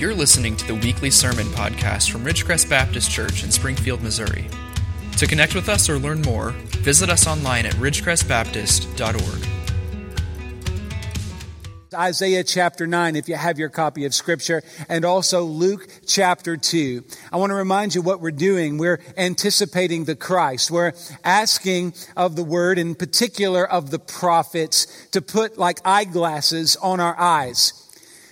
You're listening to the weekly sermon podcast from Ridgecrest Baptist Church in Springfield, Missouri. To connect with us or learn more, visit us online at ridgecrestbaptist.org. Isaiah chapter 9, if you have your copy of Scripture, and also Luke chapter 2. I want to remind you what we're doing. We're anticipating the Christ. We're asking of the Word, in particular of the prophets, to put like eyeglasses on our eyes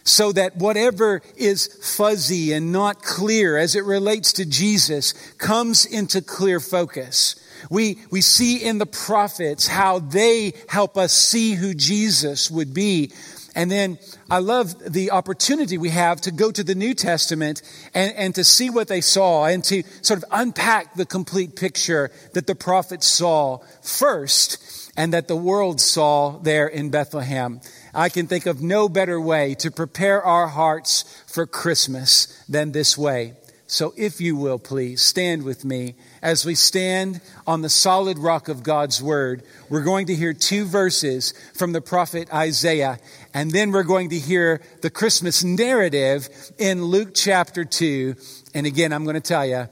so that whatever is fuzzy and not clear as it relates to Jesus comes into clear focus. We, we see in the prophets how they help us see who Jesus would be. And then I love the opportunity we have to go to the New Testament and, and to see what they saw and to sort of unpack the complete picture that the prophets saw first and that the world saw there in Bethlehem. I can think of no better way to prepare our hearts for Christmas than this way. So, if you will, please stand with me as we stand on the solid rock of God's Word. We're going to hear two verses from the prophet Isaiah, and then we're going to hear the Christmas narrative in Luke chapter 2. And again, I'm going to tell you,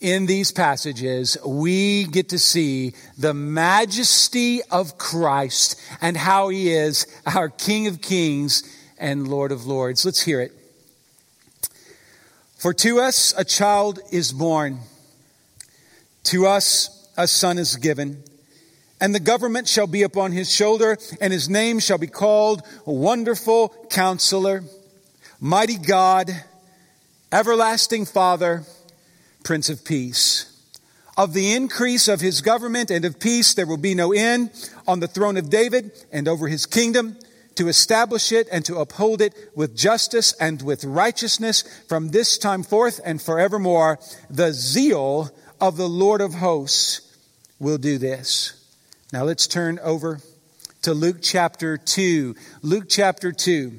in these passages, we get to see the majesty of Christ and how he is our King of Kings and Lord of Lords. Let's hear it. For to us a child is born, to us a son is given, and the government shall be upon his shoulder, and his name shall be called Wonderful Counselor, Mighty God, Everlasting Father, Prince of Peace. Of the increase of his government and of peace there will be no end on the throne of David and over his kingdom to establish it and to uphold it with justice and with righteousness from this time forth and forevermore. The zeal of the Lord of hosts will do this. Now let's turn over to Luke chapter 2. Luke chapter 2.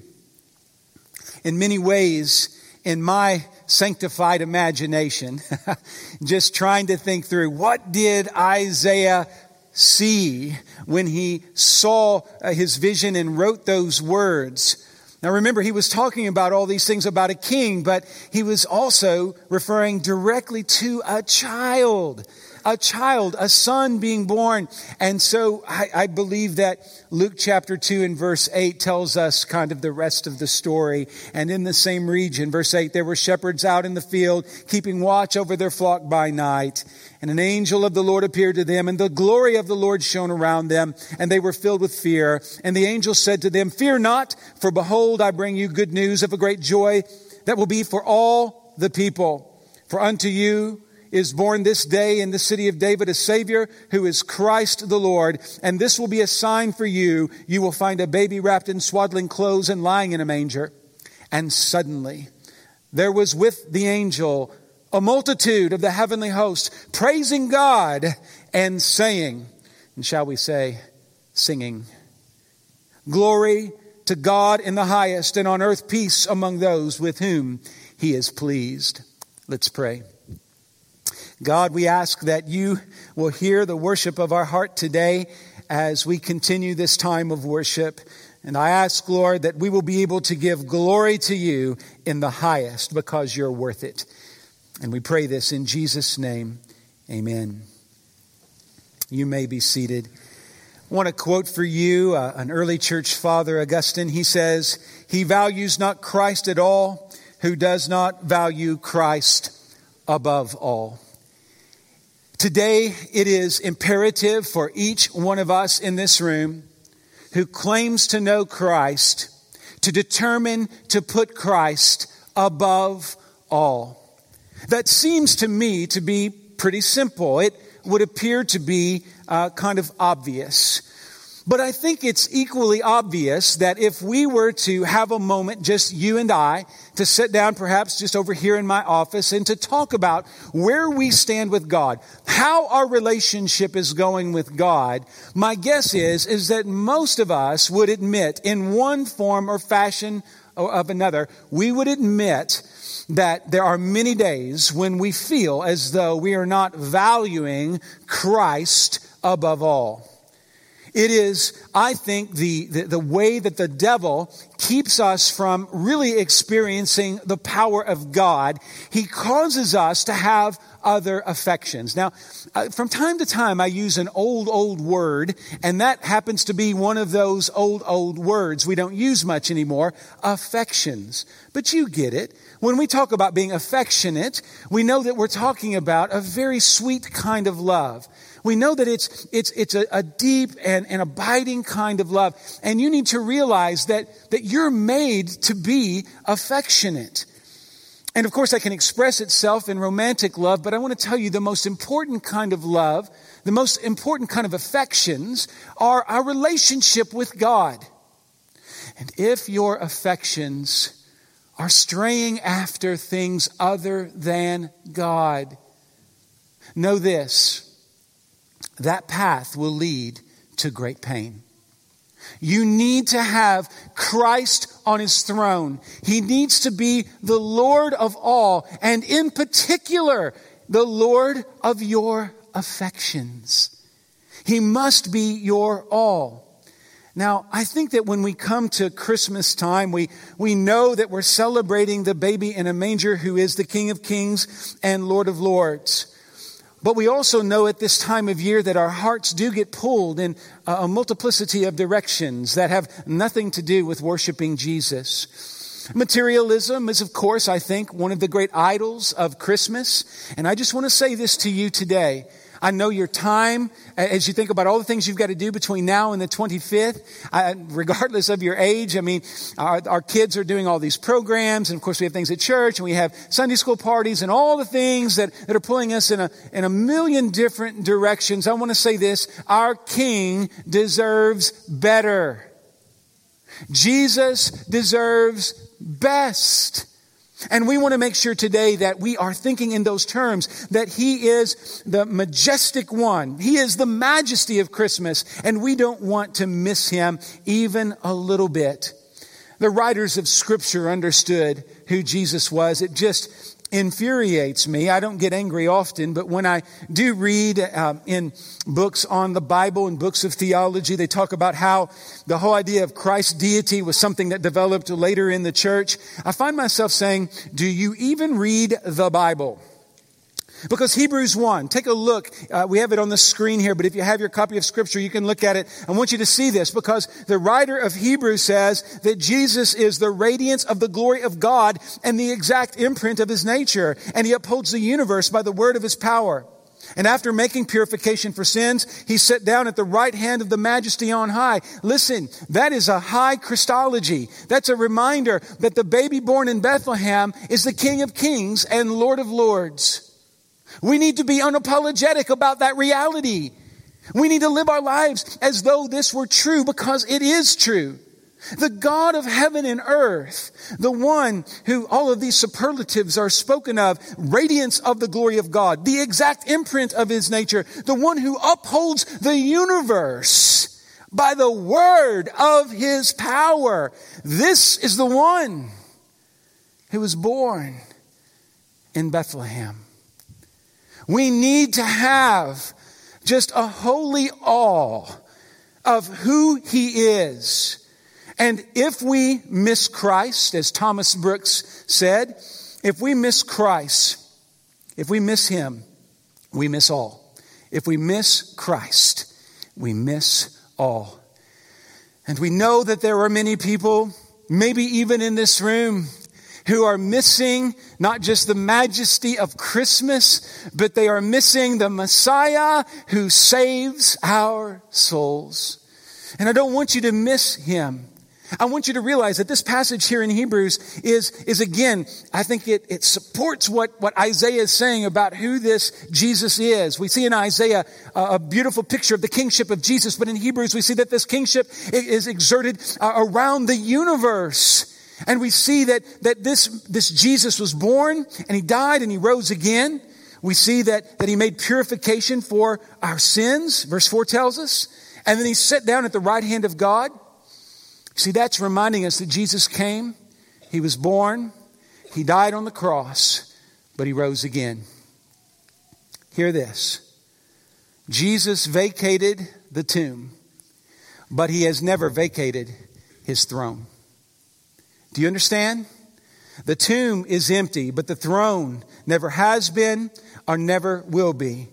In many ways, in my sanctified imagination, just trying to think through what did Isaiah see when he saw uh, his vision and wrote those words. Now remember, he was talking about all these things about a king, but he was also referring directly to a child a child, a son being born. And so I, I, believe that Luke chapter 2 and verse 8 tells us kind of the rest of the story. And in the same region, verse 8, there were shepherds out in the field, keeping watch over their flock by night. And an angel of the Lord appeared to them, and the glory of the Lord shone around them, and they were filled with fear. And the angel said to them, Fear not, for behold, I bring you good news of a great joy that will be for all the people. For unto you is born this day in the city of David a Savior who is Christ the Lord. And this will be a sign for you. You will find a baby wrapped in swaddling clothes and lying in a manger. And suddenly there was with the angel a multitude of the heavenly host praising God and saying, and shall we say, singing, Glory to God in the highest and on earth peace among those with whom he is pleased. Let's pray. God, we ask that you will hear the worship of our heart today as we continue this time of worship. And I ask, Lord, that we will be able to give glory to you in the highest because you're worth it. And we pray this in Jesus' name. Amen. You may be seated. I want to quote for you uh, an early church father, Augustine. He says, He values not Christ at all who does not value Christ above all. Today, it is imperative for each one of us in this room who claims to know Christ to determine to put Christ above all. That seems to me to be pretty simple. It would appear to be uh, kind of obvious. But I think it's equally obvious that if we were to have a moment, just you and I, to sit down perhaps just over here in my office and to talk about where we stand with God, how our relationship is going with God, my guess is, is that most of us would admit in one form or fashion of another, we would admit that there are many days when we feel as though we are not valuing Christ above all. It is I think, the, the, the, way that the devil keeps us from really experiencing the power of God. He causes us to have other affections. Now, uh, from time to time, I use an old, old word, and that happens to be one of those old, old words we don't use much anymore affections. But you get it. When we talk about being affectionate, we know that we're talking about a very sweet kind of love. We know that it's, it's, it's a, a deep and, and abiding kind of love. And you need to realize that, that you're made to be affectionate. And of course, that can express itself in romantic love, but I want to tell you the most important kind of love, the most important kind of affections are our relationship with God. And if your affections are straying after things other than God, know this that path will lead to great pain. You need to have Christ on his throne. He needs to be the Lord of all, and in particular, the Lord of your affections. He must be your all. Now, I think that when we come to Christmas time, we, we know that we're celebrating the baby in a manger who is the King of Kings and Lord of Lords. But we also know at this time of year that our hearts do get pulled in a multiplicity of directions that have nothing to do with worshiping Jesus. Materialism is, of course, I think, one of the great idols of Christmas. And I just want to say this to you today. I know your time, as you think about all the things you've got to do between now and the 25th, I, regardless of your age. I mean, our, our, kids are doing all these programs, and of course we have things at church, and we have Sunday school parties, and all the things that, that are pulling us in a, in a million different directions. I want to say this, our King deserves better. Jesus deserves best. And we want to make sure today that we are thinking in those terms, that He is the majestic one. He is the majesty of Christmas, and we don't want to miss Him even a little bit. The writers of Scripture understood who Jesus was. It just infuriates me. I don't get angry often, but when I do read uh, in books on the Bible and books of theology, they talk about how the whole idea of Christ's deity was something that developed later in the church. I find myself saying, do you even read the Bible? Because Hebrews 1, take a look. Uh, we have it on the screen here, but if you have your copy of Scripture, you can look at it. I want you to see this because the writer of Hebrews says that Jesus is the radiance of the glory of God and the exact imprint of his nature, and he upholds the universe by the word of his power. And after making purification for sins, he sat down at the right hand of the majesty on high. Listen, that is a high Christology. That's a reminder that the baby born in Bethlehem is the King of kings and Lord of lords. We need to be unapologetic about that reality. We need to live our lives as though this were true because it is true. The God of heaven and earth, the one who all of these superlatives are spoken of, radiance of the glory of God, the exact imprint of his nature, the one who upholds the universe by the word of his power. This is the one who was born in Bethlehem. We need to have just a holy awe of who he is. And if we miss Christ, as Thomas Brooks said, if we miss Christ, if we miss him, we miss all. If we miss Christ, we miss all. And we know that there are many people, maybe even in this room, who are missing not just the majesty of Christmas, but they are missing the Messiah who saves our souls. And I don't want you to miss him. I want you to realize that this passage here in Hebrews is, is again, I think it, it supports what, what Isaiah is saying about who this Jesus is. We see in Isaiah a, a beautiful picture of the kingship of Jesus, but in Hebrews we see that this kingship is exerted uh, around the universe. And we see that, that this, this Jesus was born and he died and he rose again. We see that, that he made purification for our sins, verse 4 tells us. And then he sat down at the right hand of God. See, that's reminding us that Jesus came, he was born, he died on the cross, but he rose again. Hear this Jesus vacated the tomb but he has never vacated his throne. Do you understand? The tomb is empty, but the throne never has been or never will be.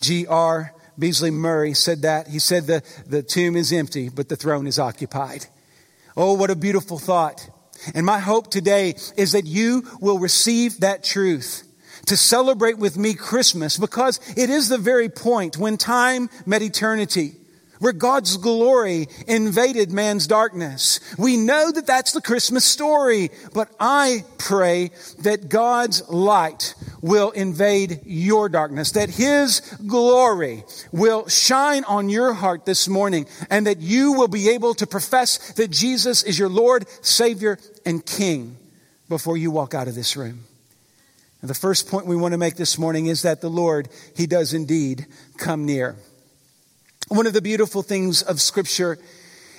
G.R. Beasley Murray said that. He said the, the tomb is empty, but the throne is occupied. Oh, what a beautiful thought. And my hope today is that you will receive that truth to celebrate with me Christmas because it is the very point when time met eternity where God's glory invaded man's darkness. We know that that's the Christmas story, but I pray that God's light will invade your darkness, that His glory will shine on your heart this morning, and that you will be able to profess that Jesus is your Lord, Savior, and King before you walk out of this room. And the first point we want to make this morning is that the Lord, He does indeed come near. One of the beautiful things of Scripture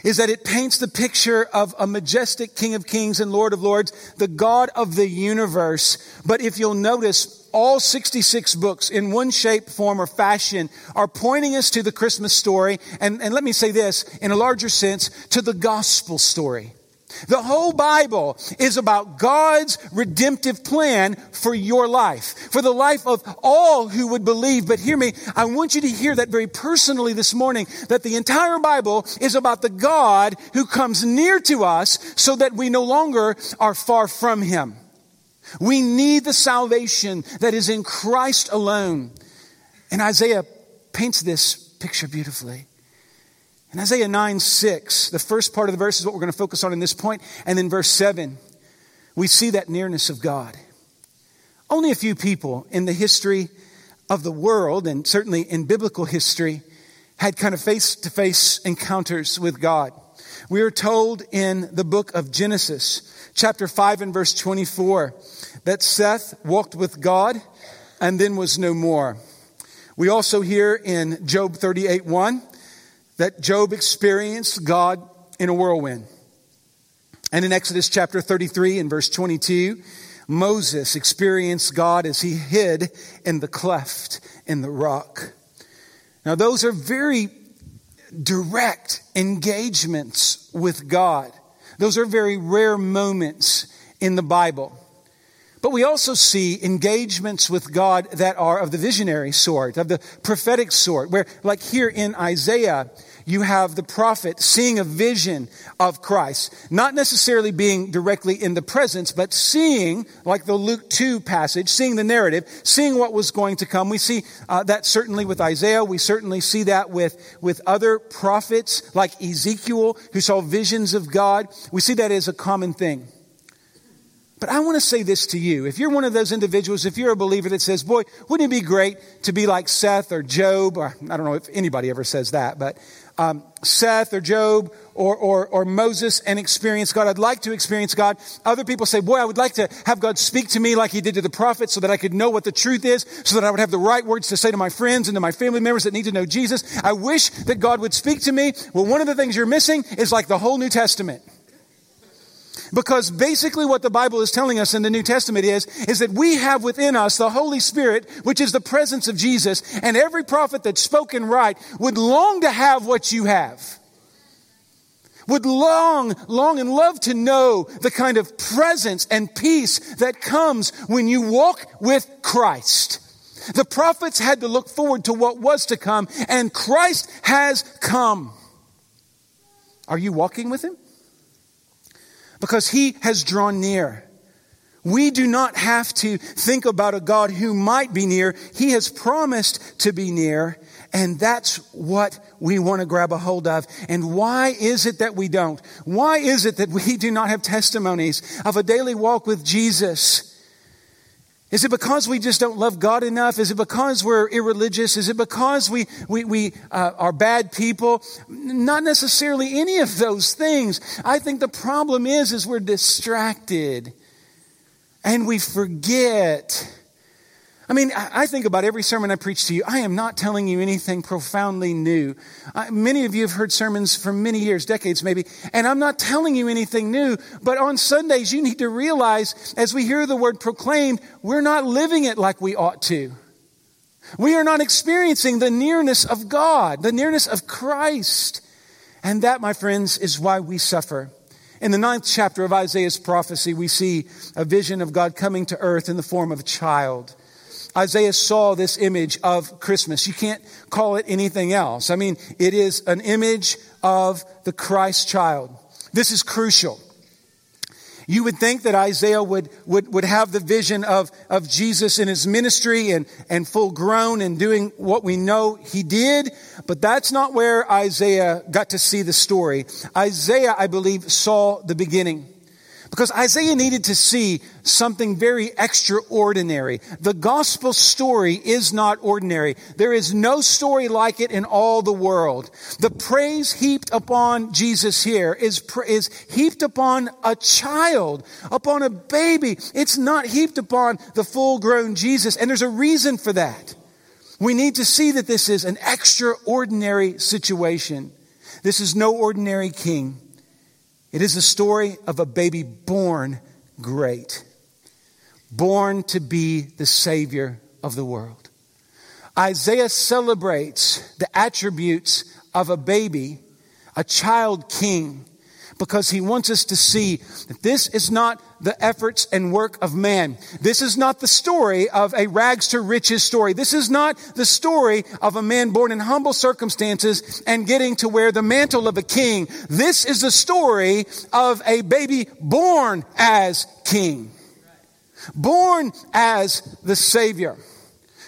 is that it paints the picture of a majestic King of Kings and Lord of Lords, the God of the universe. But if you'll notice, all 66 books in one shape, form, or fashion are pointing us to the Christmas story. And, and let me say this in a larger sense, to the gospel story. The whole Bible is about God's redemptive plan for your life, for the life of all who would believe. But hear me, I want you to hear that very personally this morning, that the entire Bible is about the God who comes near to us so that we no longer are far from Him. We need the salvation that is in Christ alone. And Isaiah paints this picture beautifully. In Isaiah 9 6, the first part of the verse is what we're going to focus on in this point, and then verse 7, we see that nearness of God. Only a few people in the history of the world, and certainly in biblical history, had kind of face to face encounters with God. We are told in the book of Genesis, chapter 5 and verse 24, that Seth walked with God and then was no more. We also hear in Job 38 1 that Job experienced God in a whirlwind. And in Exodus chapter 33 and verse 22, Moses experienced God as he hid in the cleft in the rock. Now, those are very direct engagements with God. Those are very rare moments in the Bible. But we also see engagements with God that are of the visionary sort, of the prophetic sort, where, like here in Isaiah, you have the prophet seeing a vision of Christ, not necessarily being directly in the presence, but seeing, like the Luke 2 passage, seeing the narrative, seeing what was going to come. We see uh, that certainly with Isaiah. We certainly see that with, with other prophets like Ezekiel, who saw visions of God. We see that as a common thing. But I want to say this to you. If you're one of those individuals, if you're a believer that says, boy, wouldn't it be great to be like Seth or Job, or I don't know if anybody ever says that, but um, Seth or Job or, or, or Moses and experience God. I'd like to experience God. Other people say, boy, I would like to have God speak to me like he did to the prophet so that I could know what the truth is, so that I would have the right words to say to my friends and to my family members that need to know Jesus. I wish that God would speak to me. Well, one of the things you're missing is like the whole New Testament. Because basically what the Bible is telling us in the New Testament is, is that we have within us the Holy Spirit, which is the presence of Jesus, and every prophet that's spoken right would long to have what you have. Would long, long and love to know the kind of presence and peace that comes when you walk with Christ. The prophets had to look forward to what was to come, and Christ has come. Are you walking with Him? Because he has drawn near. We do not have to think about a God who might be near. He has promised to be near, and that's what we want to grab a hold of. And why is it that we don't? Why is it that we do not have testimonies of a daily walk with Jesus? Is it because we just don't love God enough? Is it because we're irreligious? Is it because we, we, we uh, are bad people? Not necessarily any of those things. I think the problem is, is we're distracted and we forget I mean, I think about every sermon I preach to you. I am not telling you anything profoundly new. I, many of you have heard sermons for many years, decades maybe, and I'm not telling you anything new. But on Sundays, you need to realize as we hear the word proclaimed, we're not living it like we ought to. We are not experiencing the nearness of God, the nearness of Christ. And that, my friends, is why we suffer. In the ninth chapter of Isaiah's prophecy, we see a vision of God coming to earth in the form of a child. Isaiah saw this image of Christmas. You can't call it anything else. I mean, it is an image of the Christ child. This is crucial. You would think that Isaiah would, would, would have the vision of, of Jesus in his ministry and, and full grown and doing what we know he did, but that's not where Isaiah got to see the story. Isaiah, I believe, saw the beginning. Because Isaiah needed to see something very extraordinary. The gospel story is not ordinary. There is no story like it in all the world. The praise heaped upon Jesus here is, is heaped upon a child, upon a baby. It's not heaped upon the full grown Jesus. And there's a reason for that. We need to see that this is an extraordinary situation. This is no ordinary king. It is the story of a baby born great, born to be the Savior of the world. Isaiah celebrates the attributes of a baby, a child king, because he wants us to see that this is not the efforts and work of man. This is not the story of a rags to riches story. This is not the story of a man born in humble circumstances and getting to wear the mantle of a king. This is the story of a baby born as king. Born as the Savior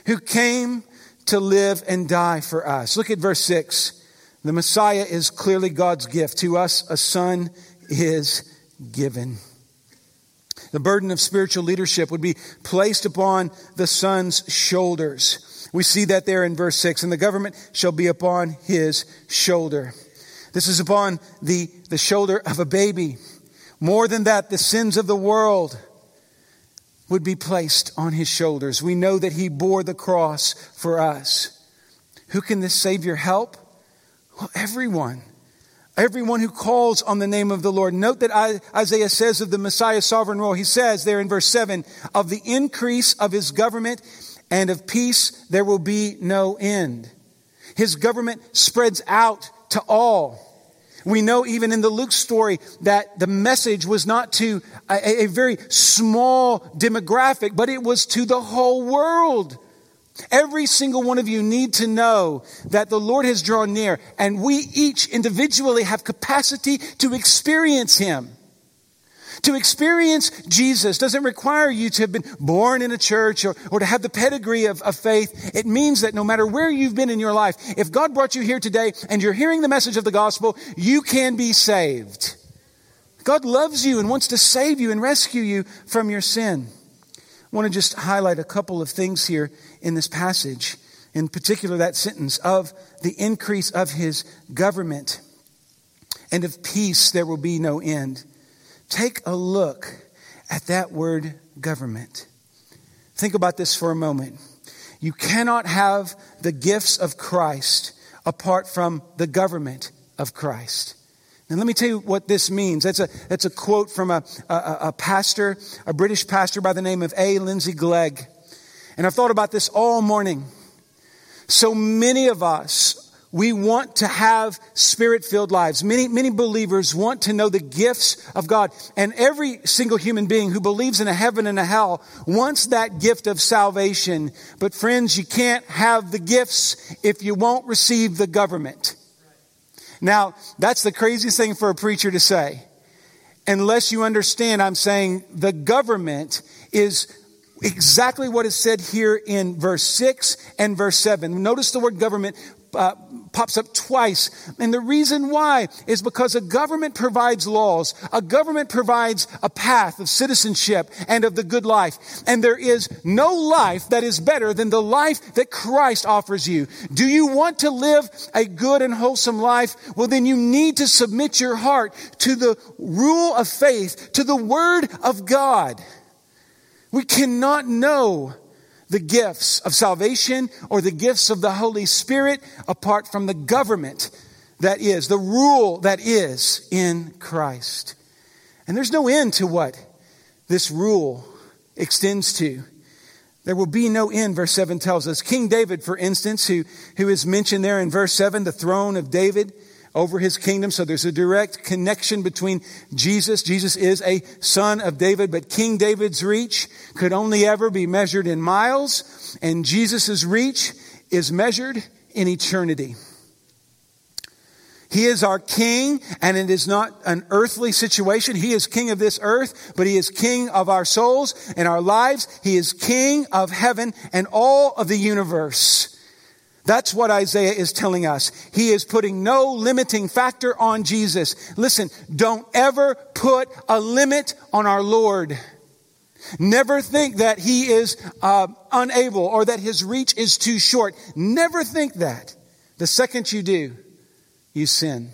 who came to live and die for us. Look at verse 6. The Messiah is clearly God's gift. To us, a son is given. The burden of spiritual leadership would be placed upon the son's shoulders. We see that there in verse 6. And the government shall be upon his shoulder. This is upon the, the shoulder of a baby. More than that, the sins of the world would be placed on his shoulders. We know that he bore the cross for us. Who can this Savior help? Well, everyone. Everyone who calls on the name of the Lord. Note that Isaiah says of the Messiah's sovereign rule, he says there in verse 7 of the increase of his government and of peace there will be no end. His government spreads out to all. We know even in the Luke story that the message was not to a, a very small demographic, but it was to the whole world. Every single one of you need to know that the Lord has drawn near and we each individually have capacity to experience Him. To experience Jesus doesn't require you to have been born in a church or, or to have the pedigree of, of faith. It means that no matter where you've been in your life, if God brought you here today and you're hearing the message of the gospel, you can be saved. God loves you and wants to save you and rescue you from your sin. I want to just highlight a couple of things here in this passage, in particular that sentence of the increase of his government and of peace there will be no end. Take a look at that word government. Think about this for a moment. You cannot have the gifts of Christ apart from the government of Christ. And let me tell you what this means. That's a, that's a quote from a, a, a pastor, a British pastor by the name of A. Lindsay Glegg. And I've thought about this all morning. So many of us, we want to have spirit filled lives. Many, many believers want to know the gifts of God. And every single human being who believes in a heaven and a hell wants that gift of salvation. But friends, you can't have the gifts if you won't receive the government. Now, that's the craziest thing for a preacher to say. Unless you understand, I'm saying the government is exactly what is said here in verse 6 and verse 7. Notice the word government uh, pops up twice. And the reason why is because a government provides laws. A government provides a path of citizenship and of the good life. And there is no life that is better than the life that Christ offers you. Do you want to live a good and wholesome life? Well, then you need to submit your heart to the rule of faith, to the word of God. We cannot know the gifts of salvation or the gifts of the Holy Spirit apart from the government that is, the rule that is in Christ. And there's no end to what this rule extends to. There will be no end, verse 7 tells us. King David, for instance, who, who is mentioned there in verse 7, the throne of David, over his kingdom. So there's a direct connection between Jesus. Jesus is a son of David, but King David's reach could only ever be measured in miles, and Jesus' reach is measured in eternity. He is our king, and it is not an earthly situation. He is king of this earth, but he is king of our souls and our lives. He is king of heaven and all of the universe. That's what Isaiah is telling us. He is putting no limiting factor on Jesus. Listen, don't ever put a limit on our Lord. Never think that he is uh, unable or that his reach is too short. Never think that. The second you do, you sin.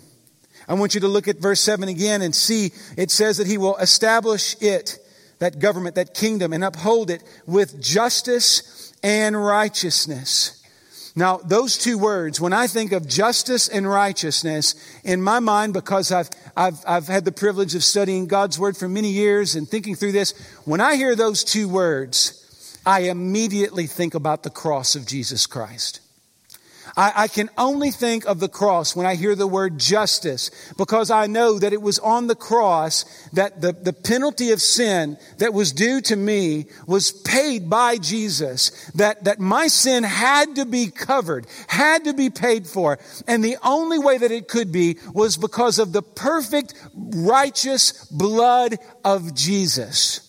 I want you to look at verse 7 again and see it says that he will establish it, that government, that kingdom, and uphold it with justice and righteousness. Now, those two words, when I think of justice and righteousness, in my mind, because I've, I've, I've had the privilege of studying God's Word for many years and thinking through this, when I hear those two words, I immediately think about the cross of Jesus Christ. I, I, can only think of the cross when I hear the word justice because I know that it was on the cross that the, the penalty of sin that was due to me was paid by Jesus. That, that my sin had to be covered, had to be paid for. And the only way that it could be was because of the perfect righteous blood of Jesus.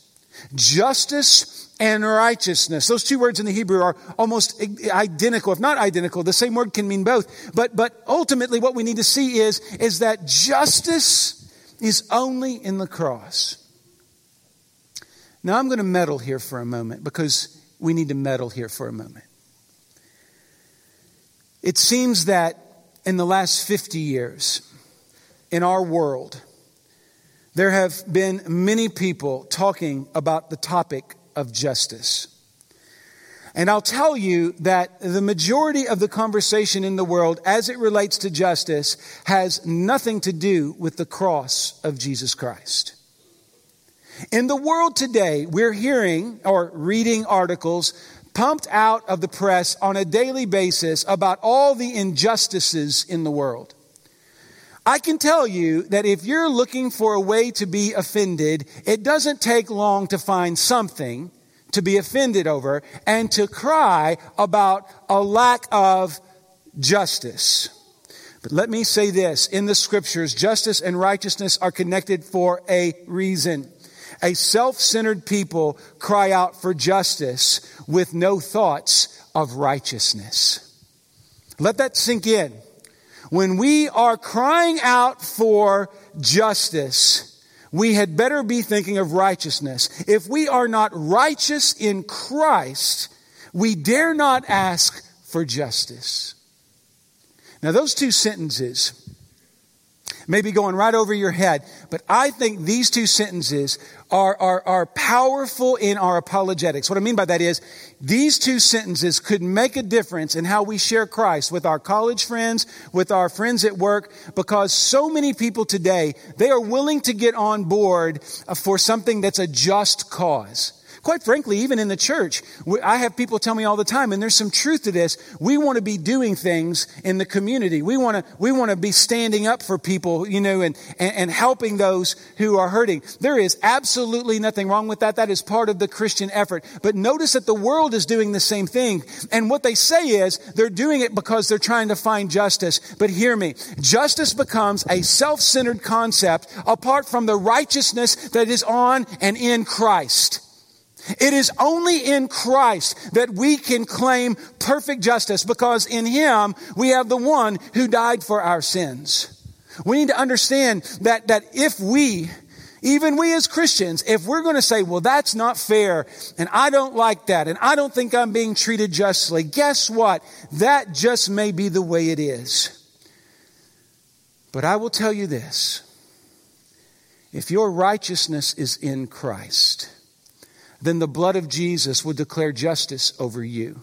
Justice and righteousness. Those two words in the Hebrew are almost identical, if not identical. The same word can mean both. But, but ultimately what we need to see is, is that justice is only in the cross. Now I'm going to meddle here for a moment because we need to meddle here for a moment. It seems that in the last 50 years, in our world, there have been many people talking about the topic of justice. And I'll tell you that the majority of the conversation in the world as it relates to justice has nothing to do with the cross of Jesus Christ. In the world today, we're hearing or reading articles pumped out of the press on a daily basis about all the injustices in the world. I can tell you that if you're looking for a way to be offended, it doesn't take long to find something to be offended over and to cry about a lack of justice. But let me say this in the scriptures, justice and righteousness are connected for a reason. A self centered people cry out for justice with no thoughts of righteousness. Let that sink in. When we are crying out for justice, we had better be thinking of righteousness. If we are not righteous in Christ, we dare not ask for justice. Now, those two sentences may be going right over your head, but I think these two sentences are, are, are powerful in our apologetics. What I mean by that is these two sentences could make a difference in how we share Christ with our college friends, with our friends at work, because so many people today, they are willing to get on board uh, for something that's a just cause. Quite frankly, even in the church, I have people tell me all the time, and there's some truth to this. We want to be doing things in the community. We want to, we want to be standing up for people, you know, and, and, and helping those who are hurting. There is absolutely nothing wrong with that. That is part of the Christian effort. But notice that the world is doing the same thing. And what they say is they're doing it because they're trying to find justice. But hear me. Justice becomes a self-centered concept apart from the righteousness that is on and in Christ. It is only in Christ that we can claim perfect justice because in Him we have the one who died for our sins. We need to understand that, that if we, even we as Christians, if we're going to say, well, that's not fair, and I don't like that, and I don't think I'm being treated justly, guess what? That just may be the way it is. But I will tell you this if your righteousness is in Christ, then the blood of Jesus will declare justice over you.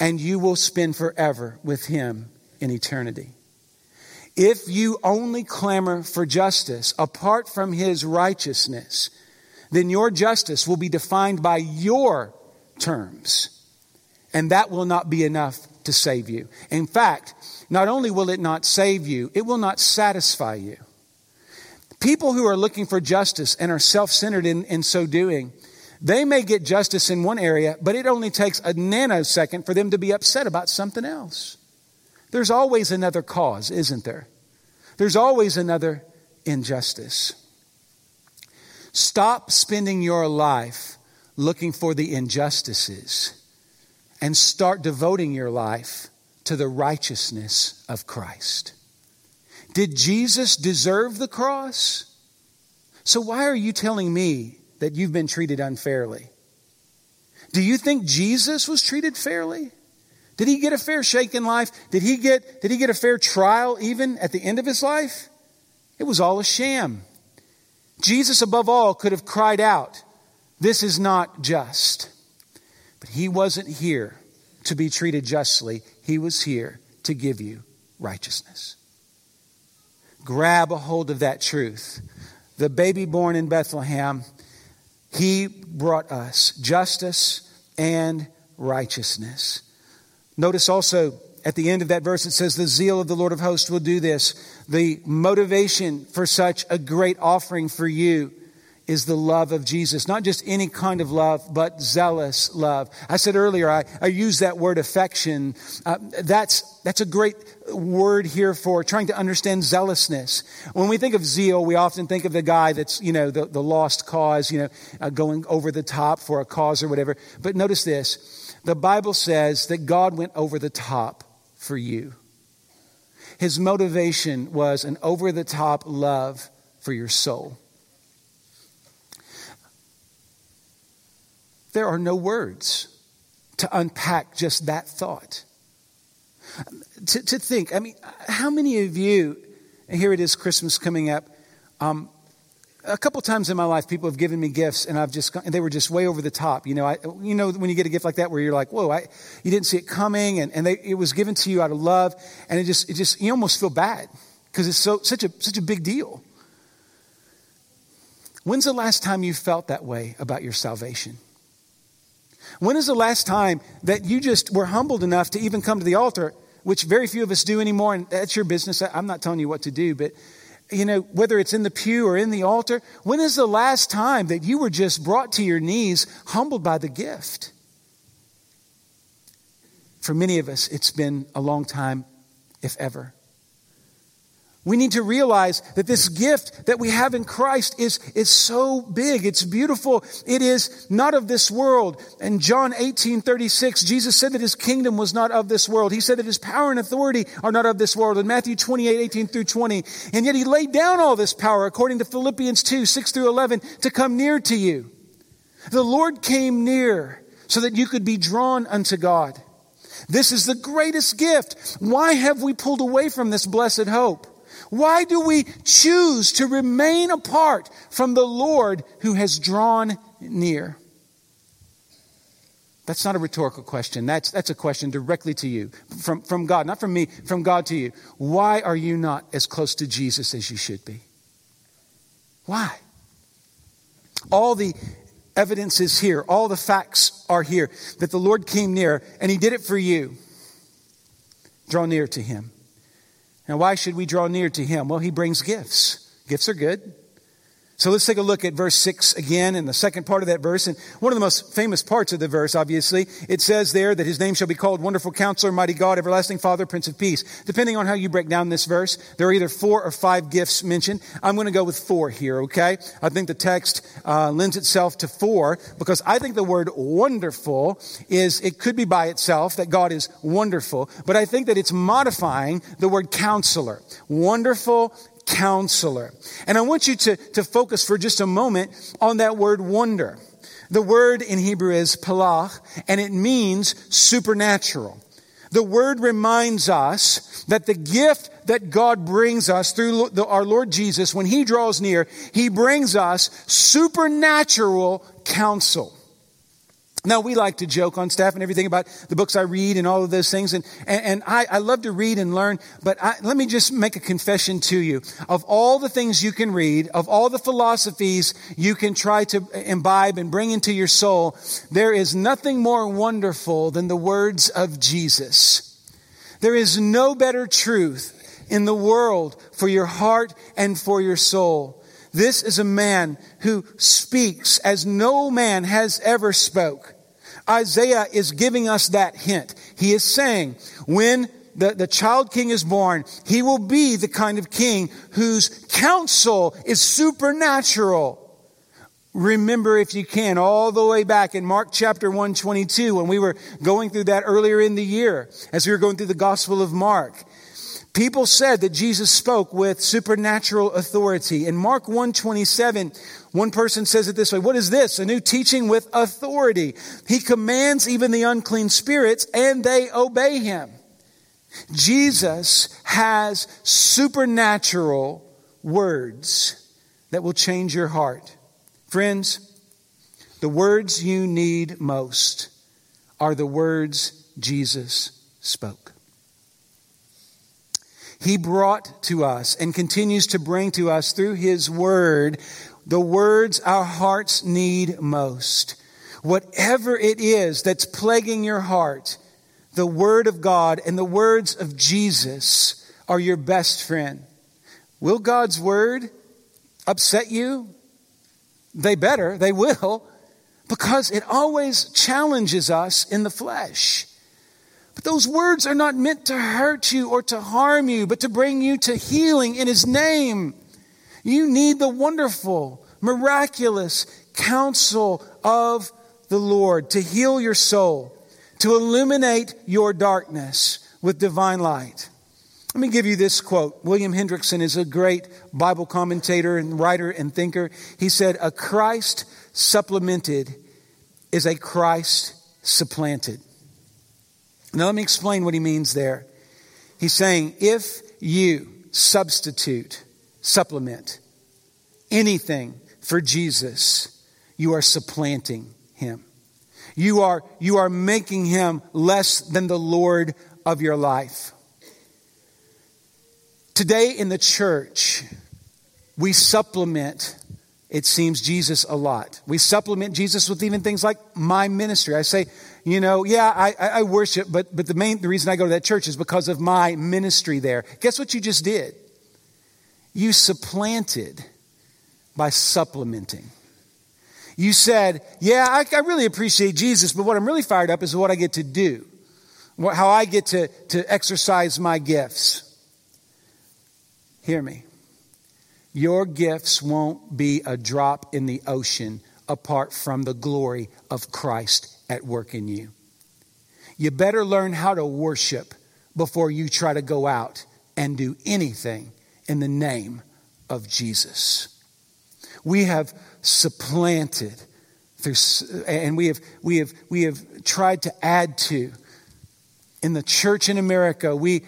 And you will spend forever with him in eternity. If you only clamor for justice apart from his righteousness, then your justice will be defined by your terms. And that will not be enough to save you. In fact, not only will it not save you, it will not satisfy you. People who are looking for justice and are self centered in, in so doing, they may get justice in one area, but it only takes a nanosecond for them to be upset about something else. There's always another cause, isn't there? There's always another injustice. Stop spending your life looking for the injustices and start devoting your life to the righteousness of Christ. Did Jesus deserve the cross? So why are you telling me that you've been treated unfairly? Do you think Jesus was treated fairly? Did he get a fair shake in life? Did he get, did he get a fair trial even at the end of his life? It was all a sham. Jesus, above all, could have cried out, This is not just. But he wasn't here to be treated justly, he was here to give you righteousness. Grab a hold of that truth. The baby born in Bethlehem, he brought us justice and righteousness. Notice also at the end of that verse, it says, The zeal of the Lord of hosts will do this. The motivation for such a great offering for you is the love of Jesus. Not just any kind of love, but zealous love. I said earlier, I, I use that word affection. Uh, that's, that's a great word here for trying to understand zealousness. When we think of zeal, we often think of the guy that's, you know, the, the lost cause, you know, uh, going over the top for a cause or whatever. But notice this. The Bible says that God went over the top for you. His motivation was an over the top love for your soul. There are no words to unpack just that thought. To, to think, I mean, how many of you, and here it is Christmas coming up, um, a couple times in my life, people have given me gifts, and I've just gone, they were just way over the top. You know, I, you know when you get a gift like that, where you're like, "Whoa, I, you didn't see it coming," and, and they, it was given to you out of love, and it just, it just, you almost feel bad because it's so such a such a big deal. When's the last time you felt that way about your salvation? When is the last time that you just were humbled enough to even come to the altar, which very few of us do anymore, and that's your business. I'm not telling you what to do, but you know, whether it's in the pew or in the altar, when is the last time that you were just brought to your knees, humbled by the gift? For many of us, it's been a long time, if ever. We need to realize that this gift that we have in Christ is, is so big. It's beautiful. It is not of this world. In John 18, 36, Jesus said that his kingdom was not of this world. He said that his power and authority are not of this world. In Matthew 28, 18 through 20. And yet he laid down all this power, according to Philippians 2, 6 through 11, to come near to you. The Lord came near so that you could be drawn unto God. This is the greatest gift. Why have we pulled away from this blessed hope? Why do we choose to remain apart from the Lord who has drawn near? That's not a rhetorical question. That's, that's a question directly to you, from, from God, not from me, from God to you. Why are you not as close to Jesus as you should be? Why? All the evidence is here, all the facts are here that the Lord came near and He did it for you. Draw near to Him. Now, why should we draw near to him? Well, he brings gifts. Gifts are good. So let's take a look at verse 6 again in the second part of that verse. And one of the most famous parts of the verse, obviously, it says there that his name shall be called Wonderful Counselor, Mighty God, Everlasting Father, Prince of Peace. Depending on how you break down this verse, there are either four or five gifts mentioned. I'm going to go with four here, okay? I think the text uh, lends itself to four because I think the word wonderful is, it could be by itself that God is wonderful, but I think that it's modifying the word counselor. Wonderful counselor. And I want you to, to focus for just a moment on that word wonder. The word in Hebrew is palach, and it means supernatural. The word reminds us that the gift that God brings us through our Lord Jesus, when He draws near, He brings us supernatural counsel. Now, we like to joke on staff and everything about the books I read and all of those things. And, and, and I, I, love to read and learn, but I, let me just make a confession to you. Of all the things you can read, of all the philosophies you can try to imbibe and bring into your soul, there is nothing more wonderful than the words of Jesus. There is no better truth in the world for your heart and for your soul. This is a man who speaks as no man has ever spoke. Isaiah is giving us that hint. He is saying, when the, the child king is born, he will be the kind of king whose counsel is supernatural. Remember, if you can, all the way back in Mark chapter 122, when we were going through that earlier in the year, as we were going through the Gospel of Mark. People said that Jesus spoke with supernatural authority. In Mark 127, one person says it this way, what is this? A new teaching with authority. He commands even the unclean spirits and they obey him. Jesus has supernatural words that will change your heart. Friends, the words you need most are the words Jesus spoke. He brought to us and continues to bring to us through His Word the words our hearts need most. Whatever it is that's plaguing your heart, the Word of God and the words of Jesus are your best friend. Will God's Word upset you? They better, they will, because it always challenges us in the flesh. But those words are not meant to hurt you or to harm you, but to bring you to healing in His name. You need the wonderful, miraculous counsel of the Lord to heal your soul, to illuminate your darkness with divine light. Let me give you this quote. William Hendriksen is a great Bible commentator and writer and thinker. He said, A Christ supplemented is a Christ supplanted. Now, let me explain what he means there. He's saying if you substitute, supplement anything for Jesus, you are supplanting him. You are, you are making him less than the Lord of your life. Today in the church, we supplement it seems Jesus a lot. We supplement Jesus with even things like my ministry. I say, you know, yeah, I, I worship, but, but the main the reason I go to that church is because of my ministry there. Guess what you just did? You supplanted by supplementing. You said, yeah, I, I really appreciate Jesus, but what I'm really fired up is what I get to do, what, how I get to, to exercise my gifts. Hear me. Your gifts won't be a drop in the ocean apart from the glory of Christ at work in you. You better learn how to worship before you try to go out and do anything in the name of Jesus. We have supplanted through, and we have, we have, we have tried to add to. In the church in America, we,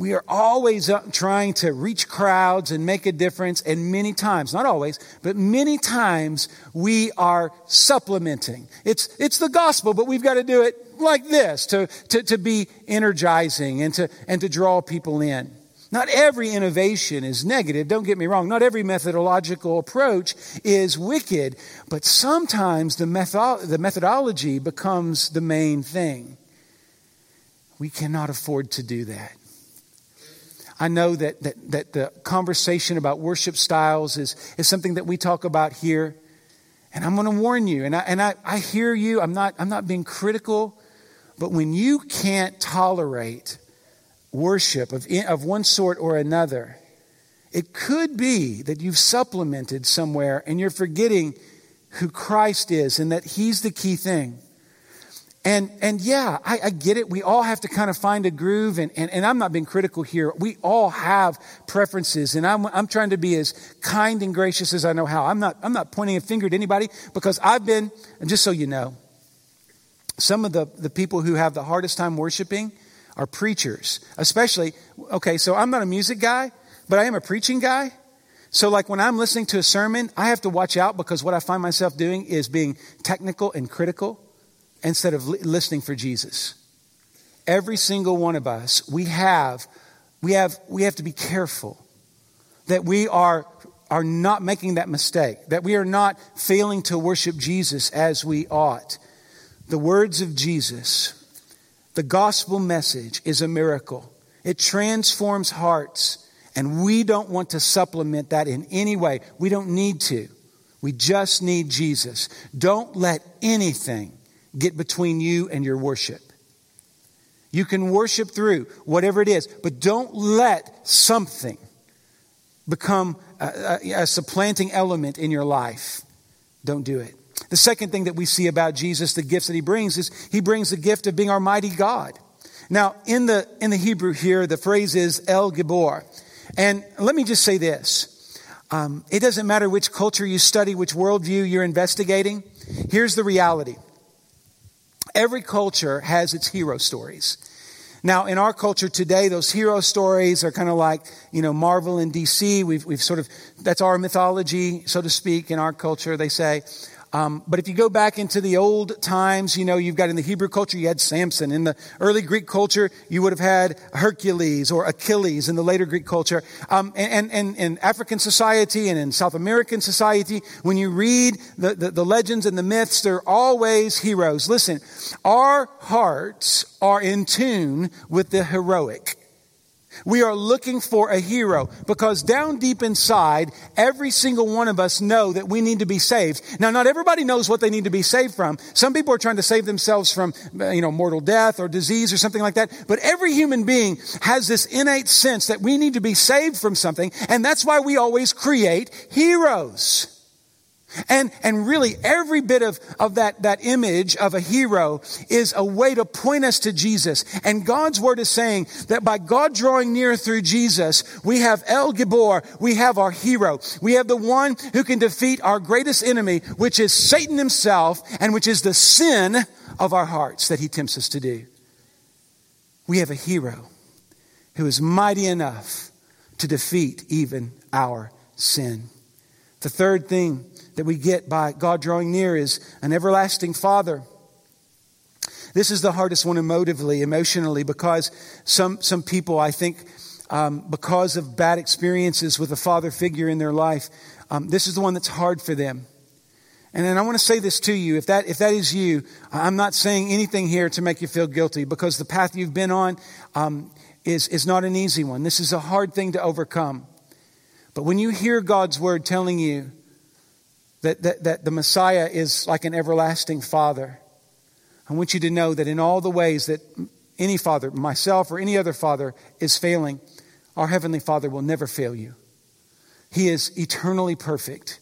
we are always uh, trying to reach crowds and make a difference. And many times, not always, but many times we are supplementing. It's, it's the gospel, but we've got to do it like this to, to, to be energizing and to, and to draw people in. Not every innovation is negative. Don't get me wrong. Not every methodological approach is wicked, but sometimes the, method, the methodology becomes the main thing. We cannot afford to do that. I know that, that, that the conversation about worship styles is, is something that we talk about here. And I'm going to warn you, and I, and I, I hear you, I'm not, I'm not being critical, but when you can't tolerate worship of, of one sort or another, it could be that you've supplemented somewhere and you're forgetting who Christ is and that He's the key thing. And, and yeah, I, I, get it. We all have to kind of find a groove. And, and, and I'm not being critical here. We all have preferences. And I'm, I'm trying to be as kind and gracious as I know how. I'm not, I'm not pointing a finger at anybody because I've been, and just so you know, some of the, the people who have the hardest time worshiping are preachers. Especially, okay, so I'm not a music guy, but I am a preaching guy. So, like when I'm listening to a sermon, I have to watch out because what I find myself doing is being technical and critical instead of listening for Jesus. Every single one of us, we have, we have, we have to be careful that we are, are not making that mistake, that we are not failing to worship Jesus as we ought. The words of Jesus The gospel message is a miracle. It transforms hearts, and we don't want to supplement that in any way. We don't need to. We just need Jesus. Don't let anything get between you and your worship. You can worship through whatever it is, but don't let something become a, a, a, supplanting element in your life. Don't do it. The second thing that we see about Jesus, the gifts that he brings, is he brings the gift of being our mighty God. Now, in the, in the Hebrew here, the phrase is El Gibor. And let me just say this. Um, it doesn't matter which culture you study, which worldview you're investigating. Here's the reality. Every culture has its hero stories. Now, in our culture today, those hero stories are kind of like, you know, Marvel and DC. We've, we've sort of, that's our mythology, so to speak, in our culture. They say, um, but if you go back into the old times, you know, you've got in the Hebrew culture, you had Samson. In the early Greek culture, you would have had Hercules or Achilles in the later Greek culture. Um, and, and, in African society and in South American society, when you read the, the, the legends and the myths, they're always heroes. Listen, our hearts are in tune with the heroic. We are looking for a hero because down deep inside, every single one of us know that we need to be saved. Now, not everybody knows what they need to be saved from. Some people are trying to save themselves from, uh, you know, mortal death or disease or something like that. But every human being has this innate sense that we need to be saved from something. And that's why we always create heroes. And, and really every bit of, of that, that image of a hero is a way to point us to Jesus. And God's word is saying that by God drawing near through Jesus, we have El Gibor, we have our hero. We have the one who can defeat our greatest enemy, which is Satan himself, and which is the sin of our hearts that he tempts us to do. We have a hero who is mighty enough to defeat even our sin. The third thing that we get by God drawing near is an everlasting Father. This is the hardest one emotively, emotionally, because some, some people, I think, um, because of bad experiences with a father figure in their life, um, this is the one that's hard for them. And then I want to say this to you. If that, if that is you, I'm not saying anything here to make you feel guilty because the path you've been on um, is, is not an easy one. This is a hard thing to overcome. But when you hear God's word telling you that, that, that the Messiah is like an everlasting father. I want you to know that in all the ways that any father, myself or any other father, is failing, our Heavenly Father will never fail you. He is eternally perfect.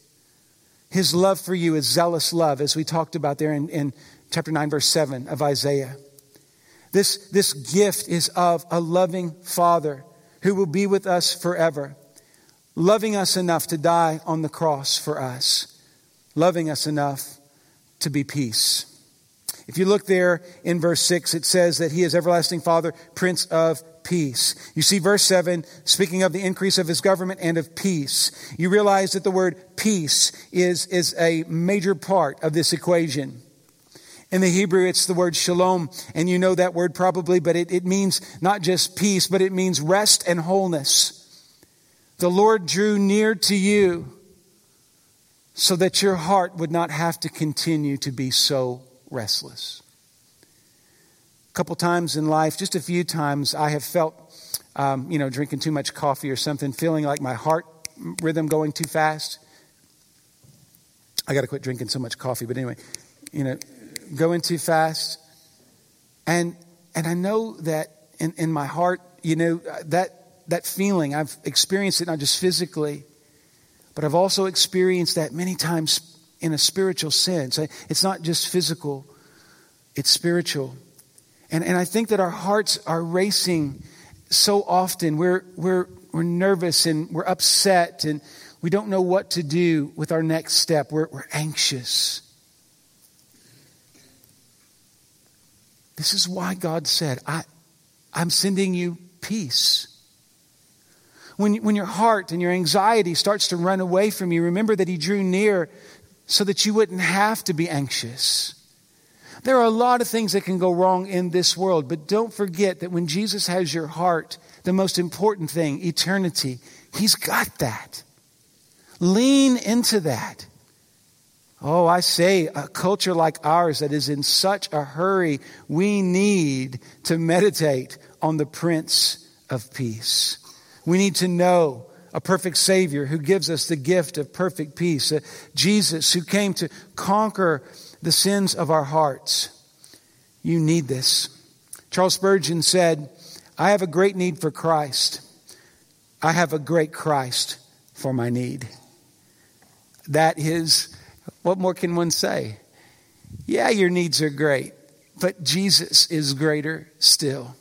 His love for you is zealous love, as we talked about there in, in chapter 9, verse 7 of Isaiah. This, this gift is of a loving Father who will be with us forever, loving us enough to die on the cross for us loving us enough to be peace. If you look there in verse 6, it says that he is everlasting Father, Prince of Peace. You see verse 7, speaking of the increase of his government and of peace. You realize that the word peace is, is a major part of this equation. In the Hebrew, it's the word shalom, and you know that word probably, but it, it means not just peace, but it means rest and wholeness. The Lord drew near to you so that your heart would not have to continue to be so restless. A couple times in life, just a few times, I have felt, um, you know, drinking too much coffee or something, feeling like my heart rhythm going too fast. I got to quit drinking so much coffee, but anyway, you know, going too fast. And, and I know that in, in my heart, you know, that, that feeling, I've experienced it not just physically, but I've also experienced that many times in a spiritual sense. It's not just physical, it's spiritual. And, and I think that our hearts are racing so often. We're, we're, we're nervous and we're upset and we don't know what to do with our next step. We're, we're anxious. This is why God said, I, I'm sending you peace. When, when your heart and your anxiety starts to run away from you, remember that He drew near so that you wouldn't have to be anxious. There are a lot of things that can go wrong in this world, but don't forget that when Jesus has your heart, the most important thing, eternity, He's got that. Lean into that. Oh, I say, a culture like ours that is in such a hurry, we need to meditate on the Prince of Peace. We need to know a perfect Savior who gives us the gift of perfect peace, a Jesus who came to conquer the sins of our hearts. You need this. Charles Spurgeon said, I have a great need for Christ. I have a great Christ for my need. That is, what more can one say? Yeah, your needs are great, but Jesus is greater still.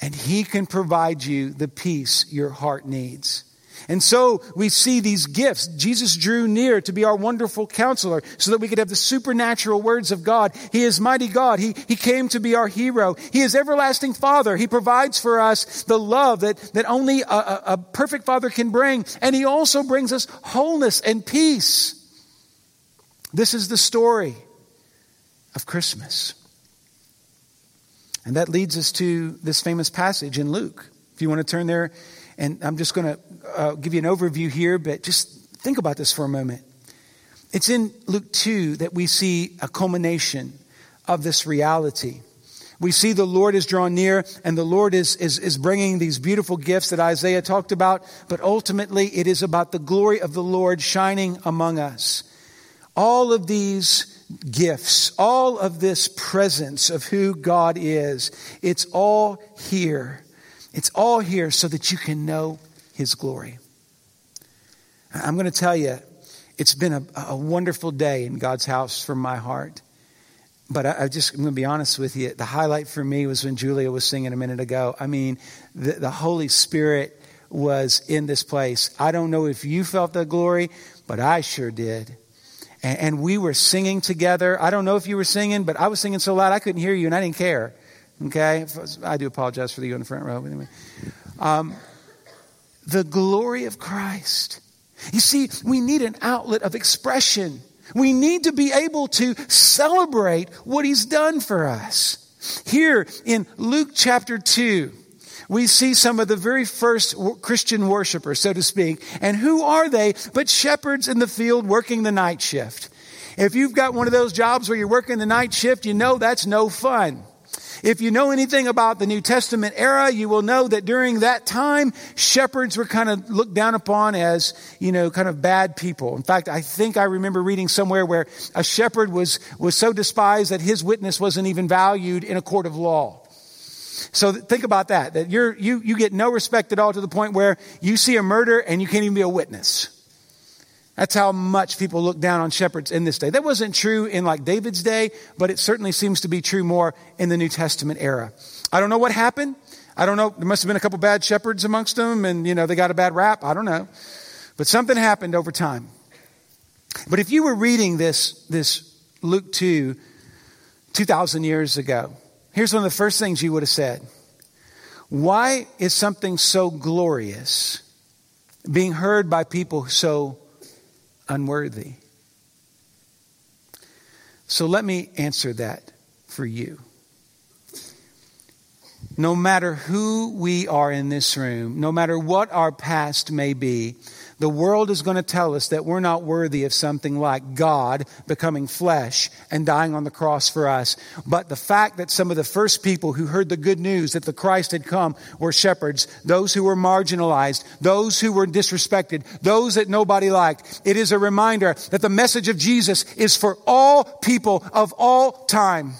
And He can provide you the peace your heart needs. And so we see these gifts. Jesus drew near to be our wonderful counselor so that we could have the supernatural words of God. He is mighty God. He, he came to be our hero. He is everlasting Father. He provides for us the love that, that only a, a, a perfect Father can bring. And He also brings us wholeness and peace. This is the story of Christmas. And that leads us to this famous passage in Luke. If you want to turn there, and I'm just going to uh, give you an overview here, but just think about this for a moment. It's in Luke 2 that we see a culmination of this reality. We see the Lord is drawn near and the Lord is, is, is bringing these beautiful gifts that Isaiah talked about, but ultimately it is about the glory of the Lord shining among us. All of these gifts, all of this presence of who God is, it's all here. It's all here so that you can know his glory. I'm going to tell you, it's been a, a wonderful day in God's house from my heart. But I, I, just, I'm going to be honest with you. The highlight for me was when Julia was singing a minute ago. I mean, the, the Holy Spirit was in this place. I don't know if you felt the glory, but I sure did. And, we were singing together. I don't know if you were singing, but I was singing so loud I couldn't hear you and I didn't care. Okay? I do apologize for you in the front row. Anyway. Um, the glory of Christ. You see, we need an outlet of expression. We need to be able to celebrate what he's done for us. Here in Luke chapter 2, we see some of the very first Christian worshipers, so to speak. And who are they but shepherds in the field working the night shift? If you've got one of those jobs where you're working the night shift, you know that's no fun. If you know anything about the New Testament era, you will know that during that time, shepherds were kind of looked down upon as, you know, kind of bad people. In fact, I think I remember reading somewhere where a shepherd was, was so despised that his witness wasn't even valued in a court of law. So think about that, that you're, you, you get no respect at all to the point where you see a murder and you can't even be a witness. That's how much people look down on shepherds in this day. That wasn't true in like David's day, but it certainly seems to be true more in the New Testament era. I don't know what happened. I don't know. There must have been a couple bad shepherds amongst them and, you know, they got a bad rap. I don't know. But something happened over time. But if you were reading this, this Luke 2, 2,000 years ago, here's one of the first things you would have said. Why is something so glorious being heard by people so unworthy? So let me answer that for you. No matter who we are in this room, no matter what our past may be, the world is going to tell us that we're not worthy of something like God becoming flesh and dying on the cross for us. But the fact that some of the first people who heard the good news that the Christ had come were shepherds, those who were marginalized, those who were disrespected, those that nobody liked, it is a reminder that the message of Jesus is for all people of all time.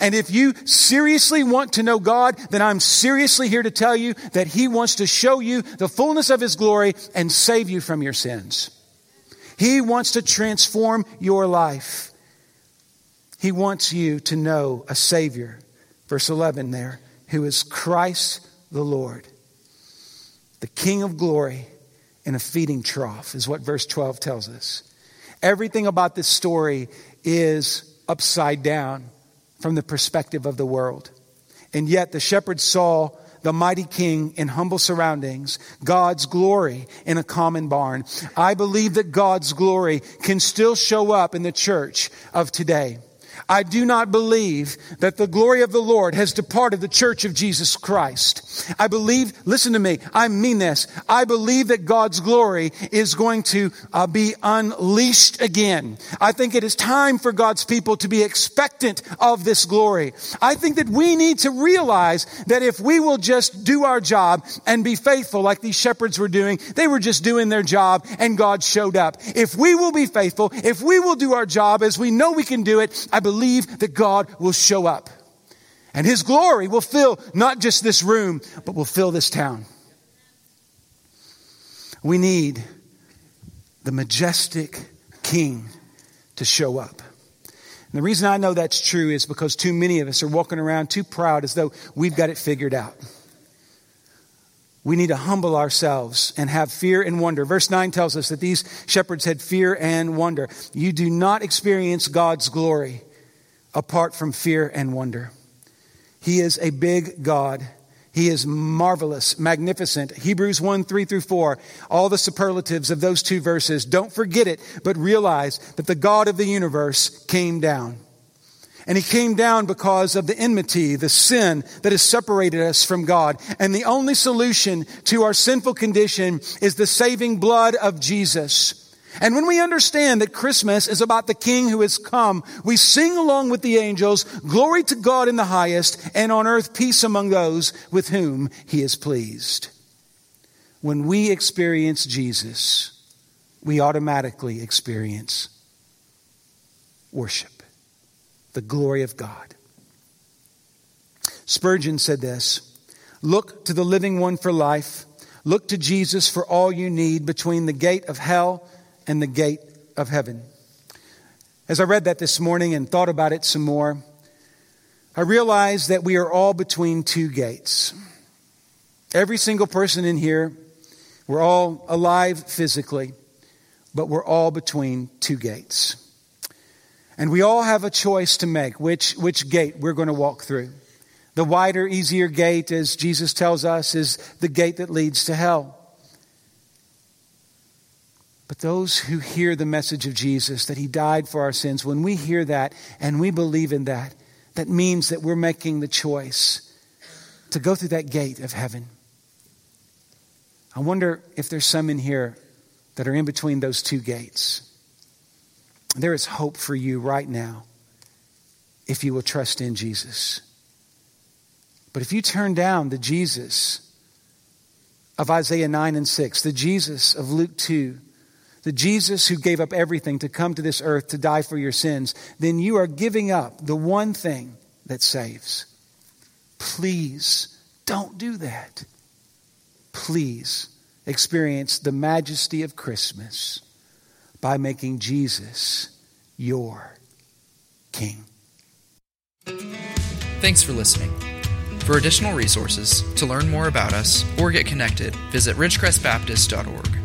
And if you seriously want to know God, then I'm seriously here to tell you that He wants to show you the fullness of His glory and save you from your sins. He wants to transform your life. He wants you to know a Savior. Verse 11 there, who is Christ the Lord, the King of glory in a feeding trough, is what verse 12 tells us. Everything about this story is upside down from the perspective of the world. And yet the shepherds saw the mighty king in humble surroundings, God's glory in a common barn. I believe that God's glory can still show up in the church of today. I do not believe that the glory of the Lord has departed the church of Jesus Christ. I believe, listen to me, I mean this. I believe that God's glory is going to uh, be unleashed again. I think it is time for God's people to be expectant of this glory. I think that we need to realize that if we will just do our job and be faithful like these shepherds were doing, they were just doing their job and God showed up. If we will be faithful, if we will do our job as we know we can do it, I believe that God will show up. And His glory will fill not just this room, but will fill this town. We need the majestic King to show up. And the reason I know that's true is because too many of us are walking around too proud as though we've got it figured out. We need to humble ourselves and have fear and wonder. Verse 9 tells us that these shepherds had fear and wonder. You do not experience God's glory apart from fear and wonder. He is a big God. He is marvelous, magnificent. Hebrews 1 3 through 4, all the superlatives of those two verses. Don't forget it, but realize that the God of the universe came down. And he came down because of the enmity, the sin that has separated us from God. And the only solution to our sinful condition is the saving blood of Jesus. And when we understand that Christmas is about the King who has come, we sing along with the angels, glory to God in the highest, and on earth peace among those with whom he is pleased. When we experience Jesus, we automatically experience worship the glory of God. Spurgeon said this Look to the living one for life. Look to Jesus for all you need between the gate of hell and the gate of heaven. As I read that this morning and thought about it some more, I realized that we are all between two gates. Every single person in here, we're all alive physically, but we're all between two gates. And we all have a choice to make which, which gate we're going to walk through. The wider, easier gate, as Jesus tells us, is the gate that leads to hell. But those who hear the message of Jesus, that he died for our sins, when we hear that and we believe in that, that means that we're making the choice to go through that gate of heaven. I wonder if there's some in here that are in between those two gates. There is hope for you right now if you will trust in Jesus. But if you turn down the Jesus of Isaiah 9 and 6, the Jesus of Luke 2, the Jesus who gave up everything to come to this earth to die for your sins, then you are giving up the one thing that saves. Please don't do that. Please experience the majesty of Christmas by making Jesus your King. Thanks for listening. For additional resources, to learn more about us, or get connected, visit ridgecrestbaptist.org.